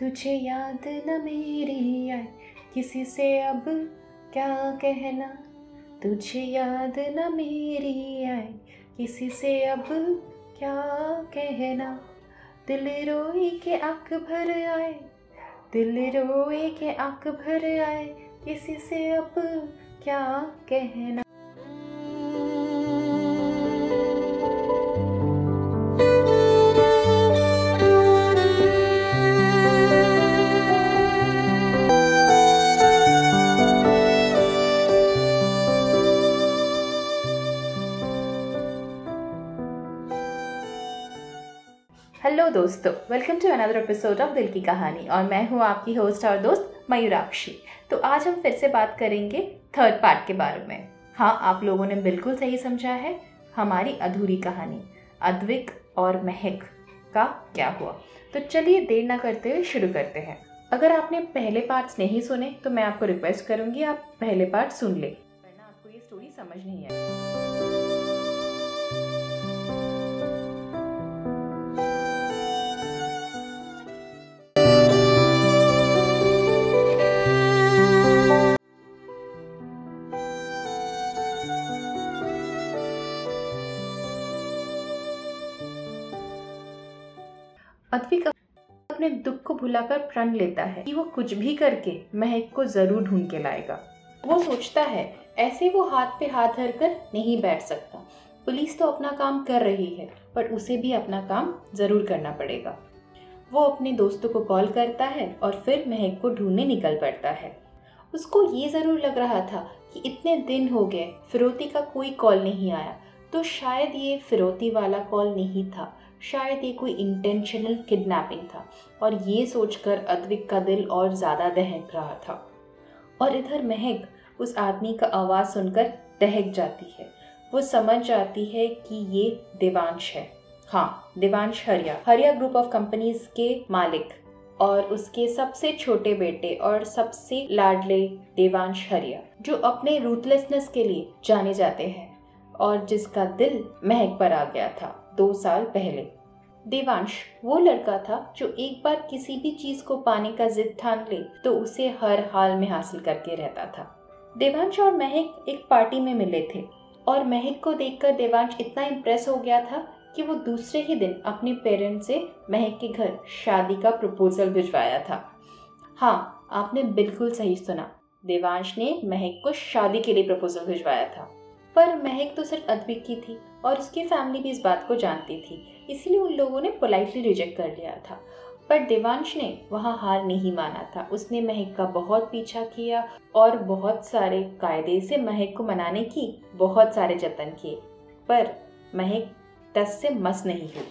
तुझे याद न मेरी आए किसी से अब क्या कहना? तुझे याद न मेरी आए किसी से अब क्या कहना? दिल रोई के आँख भर आए। दिल रोए के आँख भर आए। किसी से अब क्या कहना? दोस्तों welcome to another episode of Dil Ki Kahani और मैं हूँ आपकी होस्ट और दोस्त मयूराक्षी। तो आज हम फिर से बात करेंगे थर्ड पार्ट के बारे में। हाँ आप लोगों ने बिल्कुल सही समझा है, हमारी अधूरी कहानी, अद्विक और महक का क्या हुआ? तो चलिए देर ना करते हुए शुरू करते हैं। अगर आपने पहले पार्ट्स नहीं सुने तो मैं आपको रिक्वेस्ट करूँगी आप पहले पार्ट सुन ले। वरना आपको ये स्टोरी समझ नहीं आएगी। अद्विक अपने दुख को भुलाकर प्रण लेता है कि वो कुछ भी करके महक को ज़रूर ढूंढ के लाएगा। वो सोचता है, ऐसे वो हाथ पे हाथ धर कर नहीं बैठ सकता। पुलिस तो अपना काम कर रही है, पर उसे भी अपना काम ज़रूर करना पड़ेगा। वो अपने दोस्तों को कॉल करता है और फिर महक को ढूँढने निकल पड़ता है। उसको ये ज़रूर लग रहा था कि इतने दिन हो गए, फिरौती का कोई कॉल नहीं आया तो शायद ये फिरौती वाला कॉल नहीं था। शायद ये कोई इंटेंशनल किडनैपिंग था और ये सोचकर अद्विक का दिल और ज़्यादा दहक रहा था। और इधर महक उस आदमी का आवाज़ सुनकर दहक जाती है। वो समझ जाती है कि ये देवांश है। हाँ देवांश हरिया हरिया ग्रुप ऑफ़ कंपनीज़ के मालिक और उसके सबसे छोटे बेटे और सबसे लाडले देवांश हरिया, जो अपने रूथलेसनेस के लिए जाने जाते हैं और जिसका दिल महक पर आ गया था। दो साल पहले। देवांश, वो लड़का था जो एक बार किसी भी चीज़ को पाने का जिद ठान ले तो उसे हर हाल में हासिल करके रहता था। देवांश और महक एक पार्टी में मिले थे, और महक को देखकर देवांश इतना इम्प्रेस हो गया था कि वो दूसरे ही दिन अपने पेरेंट्स से महक के घर शादी का प्रपोजल भिजवाया था। हाँ आपने बिल्कुल सही सुना। देवांश ने महक को शादी के लिए प्रपोजल भिजवाया था। पर महक तो सिर्फ़ अद्विक की थी और उसकी फैमिली भी इस बात को जानती थी, इसलिए उन लोगों ने पोलाइटली रिजेक्ट कर लिया था। पर देवांश ने वहाँ हार नहीं माना था। उसने महक का बहुत पीछा किया और बहुत सारे कायदे से महक को मनाने की बहुत सारे जतन किए। पर महक टस से मस नहीं हुई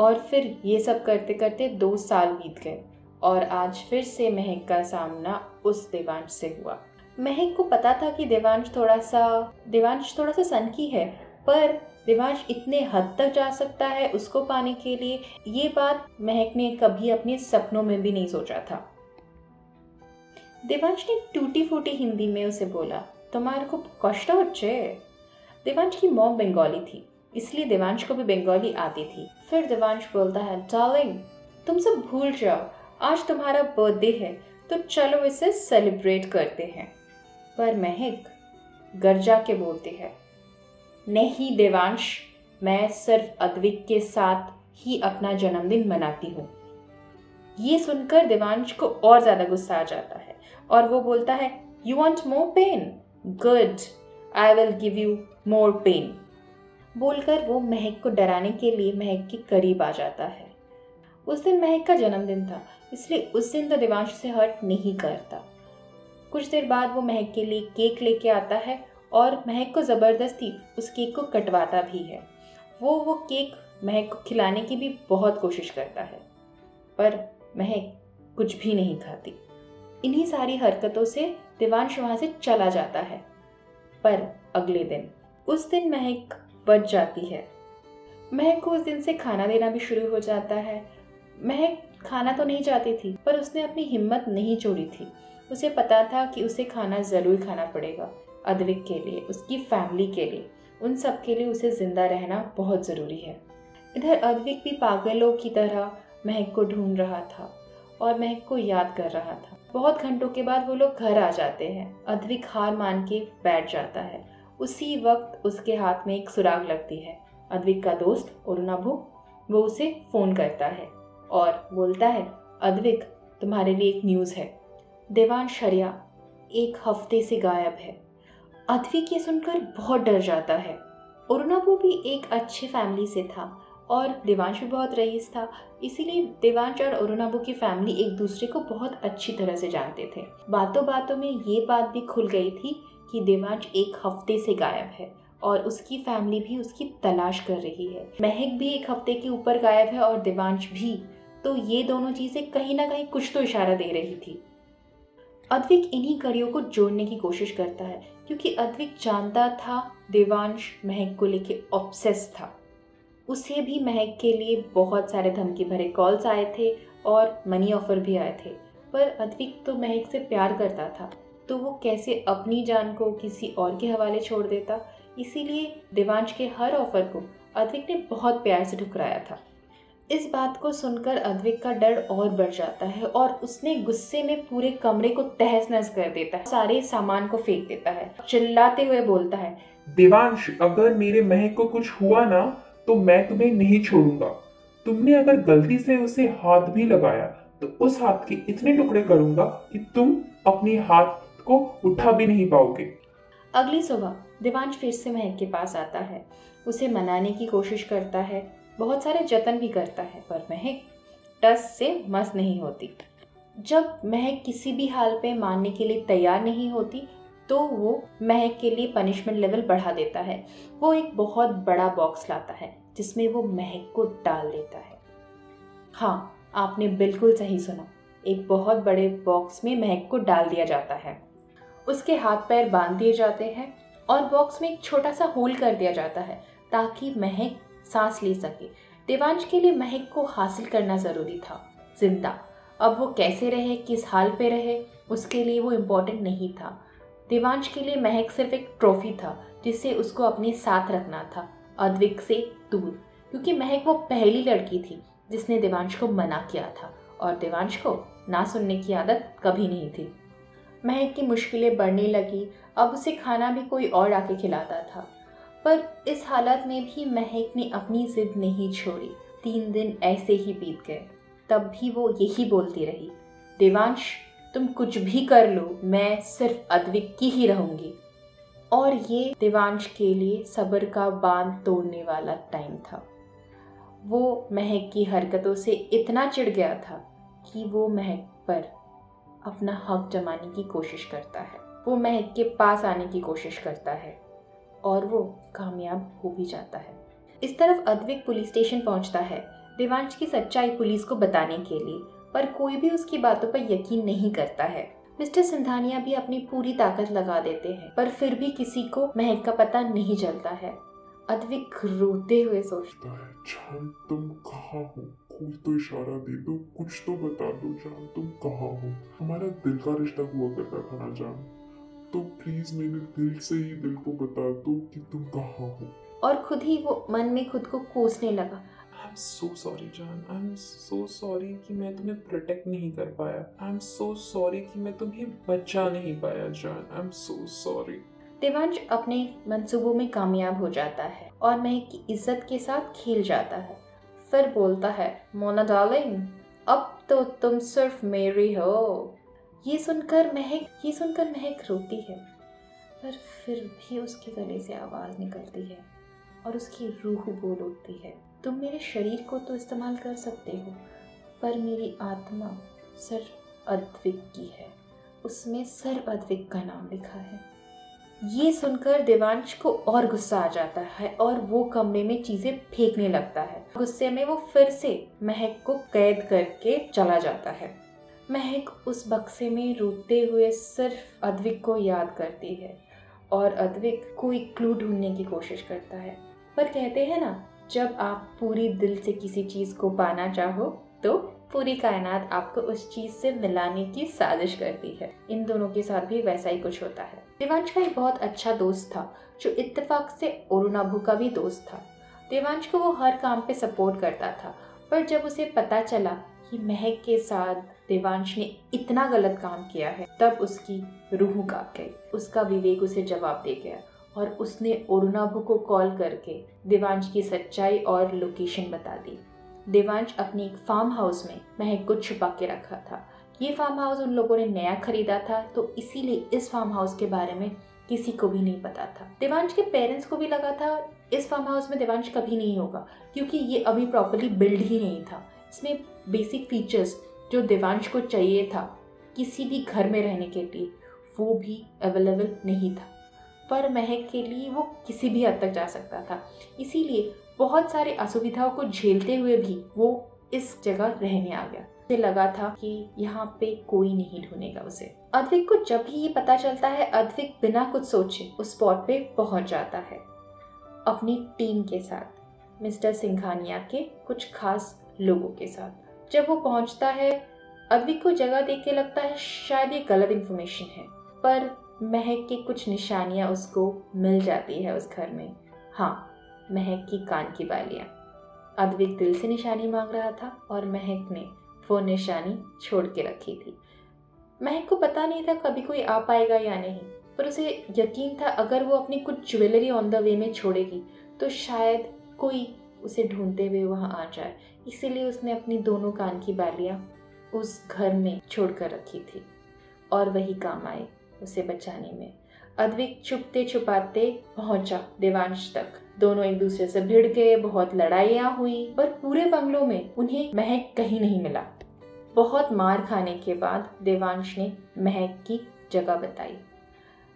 और फिर ये सब करते करते दो साल बीत गए और आज फिर से महक का सामना उस देवांश से हुआ। महक को पता था कि देवांश थोड़ा सा, देवांश थोड़ा सा सनकी है, पर देवांश इतने हद तक जा सकता है उसको पाने के लिए, ये बात महक ने कभी अपने सपनों में भी नहीं सोचा था। देवांश ने टूटी फूटी हिंदी में उसे बोला, तुम्हारे को कष्ट होच्छे देवांश की मॉम बंगाली थी, इसलिए देवांश को भी बंगाली आती थी। फिर देवांश बोलता है डार्लिंग तुम सब भूल जाओ, आज तुम्हारा बर्थडे है तो चलो इसे सेलिब्रेट करते हैं। पर महक गर्जा के बोलती है। नहीं देवांश, मैं सिर्फ़ अद्विक के साथ ही अपना जन्मदिन मनाती हूँ। ये सुनकर देवांश को और ज़्यादा गुस्सा आ जाता है और वो बोलता है you want more pain good I will give you more pain बोलकर वो महक को डराने के लिए महक के करीब आ जाता है। उस दिन महक का जन्मदिन था, इसलिए उस दिन तो देवांश से हर्ट नहीं करता। कुछ देर बाद वो महक के लिए केक लेके आता है और महक को ज़बरदस्ती उस केक को कटवाता भी है। वो वो केक महक को खिलाने की भी बहुत कोशिश करता है, पर महक कुछ भी नहीं खाती। इन्हीं सारी हरकतों से देवांश वहाँ से चला जाता है। पर अगले दिन, उस दिन महक बच जाती है। महक को उस दिन से खाना देना भी शुरू हो जाता है। महक खाना तो नहीं चाहती थी, पर उसने अपनी हिम्मत नहीं छोड़ी थी। उसे पता था कि उसे खाना ज़रूर खाना पड़ेगा, अद्विक के लिए, उसकी फैमिली के लिए। उन सब के लिए उसे ज़िंदा रहना बहुत ज़रूरी है। इधर अद्विक भी पागलों की तरह महक को ढूंढ रहा था और महक को याद कर रहा था। बहुत घंटों के बाद वो लोग घर आ जाते हैं। अद्विक हार मान के बैठ जाता है। उसी वक्त उसके हाथ में एक सुराग लगती है। अद्विक का दोस्त अरुणाभू वो उसे फ़ोन करता है और बोलता है, अद्विक, तुम्हारे लिए एक न्यूज़ है। देवान शरिया एक हफ़्ते से गायब है। अद्विक ये सुनकर बहुत डर जाता है। अरुणाभू भी एक अच्छे फैमिली से था और देवांश भी बहुत रईस था। इसीलिए देवांश और अरुणाबू की फैमिली एक दूसरे को बहुत अच्छी तरह से जानते थे। बातों बातों में ये बात भी खुल गई थी कि देवांश एक हफ़्ते से गायब है और उसकी फैमिली भी उसकी तलाश कर रही है। महक भी एक हफ़्ते के ऊपर गायब है और देवांश भी। तो ये दोनों चीज़ें कहीं ना कहीं कुछ तो इशारा दे रही थी। अद्विक इन्हीं कड़ियों को जोड़ने की कोशिश करता है, क्योंकि अद्विक जानता था देवांश महक को लेके ऑब्सेस था। उसे भी महक के लिए बहुत सारे धमकी भरे कॉल्स आए थे और मनी ऑफ़र भी आए थे। पर अद्विक तो महक से प्यार करता था तो वो कैसे अपनी जान को किसी और के हवाले छोड़ देता? इसीलिए देवांश के हर ऑफ़र को अद्विक ने बहुत प्यार से ठुकराया था। इस बात को सुनकर अद्विक का डर और बढ़ जाता है और उसने गुस्से में पूरे कमरे को तहस नहस कर देता है। सारे सामान को फेंक देता है। चिल्लाते हुए बोलता है देवांश अगर मेरे महक को कुछ हुआ ना तो मैं तुम्हें नहीं छोड़ूँगा। तुमने अगर गलती से उसे हाथ भी लगाया तो उस हाथ के इतने टुकड़े करूँगा कि तुम अपने हाथ को उठा भी नहीं पाओगे। अगली सुबह देवांश फिर से महक के पास आता है। उसे मनाने की कोशिश करता है। बहुत सारे जतन भी करता है, पर महक टस से मस नहीं होती। जब महक किसी भी हाल पे मानने के लिए तैयार नहीं होती तो वो महक के लिए पनिशमेंट लेवल बढ़ा देता है। वो एक बहुत बड़ा बॉक्स लाता है, जिसमें वो महक को डाल देता है। हाँ आपने बिल्कुल सही सुना। एक बहुत बड़े बॉक्स में महक को डाल दिया जाता है। उसके हाथ पैर बाँध दिए जाते हैं और बॉक्स में एक छोटा सा होल कर दिया जाता है, ताकि महक सांस ले सके। देवांश के लिए महक को हासिल करना ज़रूरी था। ज़िंदा। अब वो कैसे रहे, किस हाल पे रहे, उसके लिए वो इम्पोर्टेंट नहीं था। देवांश के लिए महक सिर्फ़ एक ट्रॉफी था जिसे उसको अपने साथ रखना था, अद्विक से दूर। क्योंकि महक वो पहली लड़की थी, जिसने देवांश को मना किया था। और देवांश को ना सुनने की आदत कभी नहीं थी। महक की मुश्किलें बढ़ने लगी, अब उसे खाना भी कोई और आके खिलाता था। पर इस हालत में भी महक ने अपनी जिद नहीं छोड़ी। तीन दिन ऐसे ही बीत गए। तब भी वो यही बोलती रही, देवांश, तुम कुछ भी कर लो, मैं सिर्फ़ अद्विक की ही रहूँगी। और ये देवांश के लिए सब्र का बाँध तोड़ने वाला टाइम था। वो महक की हरकतों से इतना चिढ़ गया था कि वो महक पर अपना हक जमाने की कोशिश करता है। वो महक के पास आने की कोशिश करता है। और वो कामयाब हो भी जाता है। इस तरफ़ अद्विक पुलिस स्टेशन पहुँचता है, देवांश की सच्चाई पुलिस को बताने के लिए, पर कोई भी उसकी बातों पर यकीन नहीं करता है। मिस्टर सिंधानिया भी अपनी पूरी ताकत लगा देते हैं, पर फिर भी किसी को महक का पता नहीं चलता है। अद्विक रोते हुए सोचता है जान तुम कहाँ हो? कोई तो इशारा दे दो, कुछ तो बता दो, जान तुम कहाँ हो? हमारा दिल का रिश्ता हुआ करता था ना, जान। तो प्लीज़ मेरे दिल से ही दिल को बता दो कि तुम कहाँ हो। और खुद ही वो मन में खुद को कोसने लगा। आई एम सो सॉरी जान आई एम सो सॉरी कि मैं तुम्हें प्रोटेक्ट नहीं कर पाया। आई एम सो सॉरी कि मैं तुम्हें बचा नहीं पाया जान I am so sorry Devansh अपने मंसूबों में कामयाब हो जाता है और महक की इज़्ज़त के साथ खेल जाता है। फिर बोलता है मोना डार्लिंग अब तो तुम सिर्फ़ मेरी हो। ये सुनकर महक, ये सुनकर महक रोती है, पर फिर भी उसके गले से आवाज़ निकलती है और उसकी रूह बोल उठती है। तुम मेरे शरीर को तो इस्तेमाल कर सकते हो, पर मेरी आत्मा सिर्फ़ अद्विक की है। उसमें सिर्फ़ अद्विक का नाम लिखा है। ये सुनकर देवांश को और गुस्सा आ जाता है और वो कमरे में चीज़ें फेंकने लगता है। गुस्से में वो फिर से महक को कैद करके चला जाता है। महक उस बक्से में रोते हुए सिर्फ़ अद्विक को याद करती है और अद्विक कोई क्लू ढूँढने की कोशिश करता है। पर कहते हैं ना, जब आप पूरी दिल से किसी चीज़ को पाना चाहो तो पूरी कायनात आपको उस चीज़ से मिलाने की साजिश करती है। इन दोनों के साथ भी वैसा ही कुछ होता है। देवांश का एक बहुत अच्छा दोस्त था, जो इत्तेफाक से अरुणाभू का भी दोस्त था। देवांश को वो हर काम पे सपोर्ट करता था, पर जब उसे पता चला कि महक के साथ देवांश ने इतना गलत काम किया है, तब उसकी रूह काँप गई। उसका विवेक उसे जवाब दे गया और उसने अरुणाभु को कॉल करके देवांश की सच्चाई और लोकेशन बता दी। देवांश अपने एक फार्म हाउस में महक को छुपा के रखा था। ये फार्म हाउस उन लोगों ने नया खरीदा था तो इसीलिए इस फार्म हाउस के बारे में किसी को भी नहीं पता था। देवांश के पेरेंट्स को भी लगा था, इस फार्म हाउस में देवांश कभी नहीं होगा, क्योंकि ये अभी प्रॉपरली बिल्ड ही नहीं था। इसमें बेसिक फीचर्स जो देवांश को चाहिए था, किसी भी घर में रहने के लिए, वो भी अवेलेबल नहीं था। पर महक के लिए वो किसी भी हद तक जा सकता था। इसीलिए बहुत सारे असुविधाओं को झेलते हुए भी वो इस जगह रहने आ गया। उसे लगा था कि यहाँ पे कोई नहीं ढूंढेगा उसे। अद्विक को जब भी ये पता चलता है, अद्विक बिना कुछ सोचे उस स्पॉट पे पहुँच जाता है। अपनी टीम के साथ, मिस्टर सिंघानिया के कुछ खास लोगों के साथ। जब वो पहुँचता है अद्विक को जगह देख के लगता है शायद ये गलत इंफॉर्मेशन है। पर महक की कुछ निशानियाँ उसको मिल जाती है उस घर में। हाँ महक की कान की बालियाँ। अद्विक दिल से निशानी मांग रहा था और महक ने वो निशानी छोड़ के रखी थी। महक को पता नहीं था कभी कोई आ पाएगा या नहीं, पर उसे यकीन था अगर वो अपनी कुछ ज्वेलरी ऑन द वे में छोड़ेगी तो शायद कोई उसे ढूंढते हुए वहाँ आ जाए। इसीलिए उसने अपनी दोनों कान की बालियाँ उस घर में छोड़ कर रखी थी और वही काम आए उसे बचाने में। अद्विक छुपते छुपाते पहुँचा देवांश तक। दोनों एक दूसरे से भिड़ गए, बहुत लड़ाइयाँ हुई, पर पूरे बंगलों में उन्हें महक कहीं नहीं मिला। बहुत मार खाने के बाद देवांश ने महक की जगह बताई।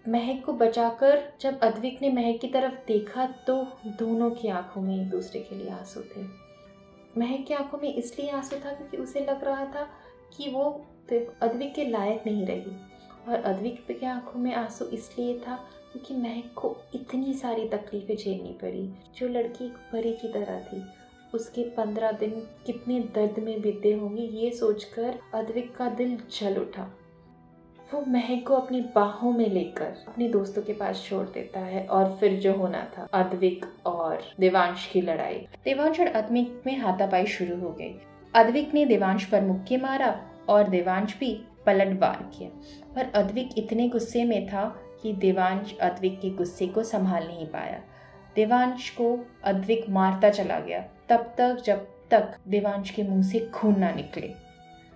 महक को बचाकर जब अद्विक ने महक की तरफ़ देखा तो दोनों की आँखों में एक दूसरे के लिए आँसू थे। महक की आँखों में इसलिए आँसू था क्योंकि उसे लग रहा था कि वो अद्विक के लायक नहीं रही। और अद्विक की आँखों में आँसू इसलिए था क्योंकि महक को इतनी सारी तकलीफ़ें झेलनी पड़ी, जो लड़की एक परी की तरह थी। उसके पंद्रह दिन कितने दर्द में बीते होंगे ये सोचकर अद्विक का दिल जल उठा। वो महक को अपनी बाहों में लेकर अपने दोस्तों के पास छोड़ देता है और फिर जो होना था, अद्विक और देवांश की लड़ाई। देवांश और अद्विक में हाथापाई शुरू हो गई। अद्विक ने देवांश पर मुक्के मारा और देवांश भी पलट वार किया। पर अद्विक इतने गुस्से में था कि देवांश अद्विक के गुस्से को संभाल नहीं पाया। देवांश को अद्विक मारता चला गया। तब तक, जब तक देवांश के मुँह से खून ना निकले।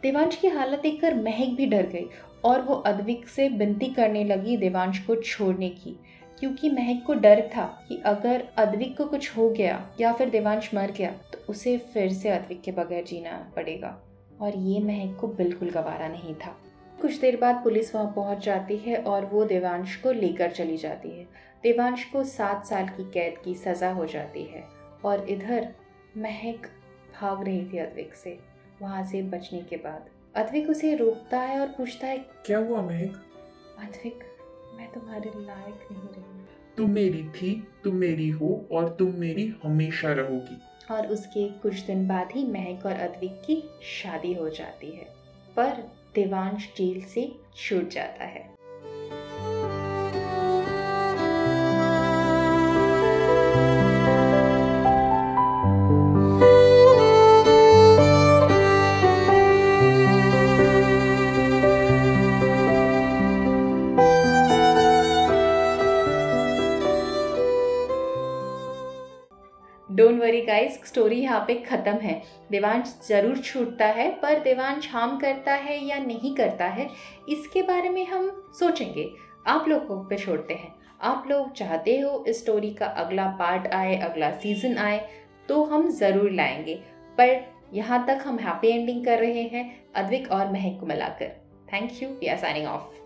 देवांश की हालत देखकर महक भी डर गई और वो अद्विक से विनती करने लगी देवांश को छोड़ने की, क्योंकि महक को डर था कि अगर अद्विक को कुछ हो गया या फिर देवांश मर गया तो उसे फिर से अद्विक के बगैर जीना पड़ेगा। और ये महक को बिल्कुल गवारा नहीं था। कुछ देर बाद पुलिस वहाँ पहुँच जाती है और वो देवांश को लेकर चली जाती है। देवांश को सात साल की कैद की सज़ा हो जाती है और इधर महक भाग रही थी अद्विक से, वहाँ से बचने के बाद। अद्विक उसे रोकता है और पूछता है क्या हुआ महक अद्विक मैं तुम्हारे लायक नहीं रही तुम मेरी थी तुम मेरी हो और तुम मेरी हमेशा रहोगी। और उसके कुछ दिन बाद ही महक और अद्विक की शादी हो जाती है पर देवांश जेल से छूट जाता है। वरी गाइस स्टोरी यहाँ पे ख़त्म है। देवांश ज़रूर छूटता है, पर देवांश हार्म करता है या नहीं करता है, इसके बारे में हम सोचेंगे। आप लोगों पे छोड़ते हैं। आप लोग चाहते हो इस स्टोरी का अगला पार्ट आए, अगला सीज़न आए तो हम ज़रूर लाएँगे। पर यहाँ तक हम हैप्पी एंडिंग कर रहे हैं। अद्विक और महक को मिलाकर। Thank you we are signing off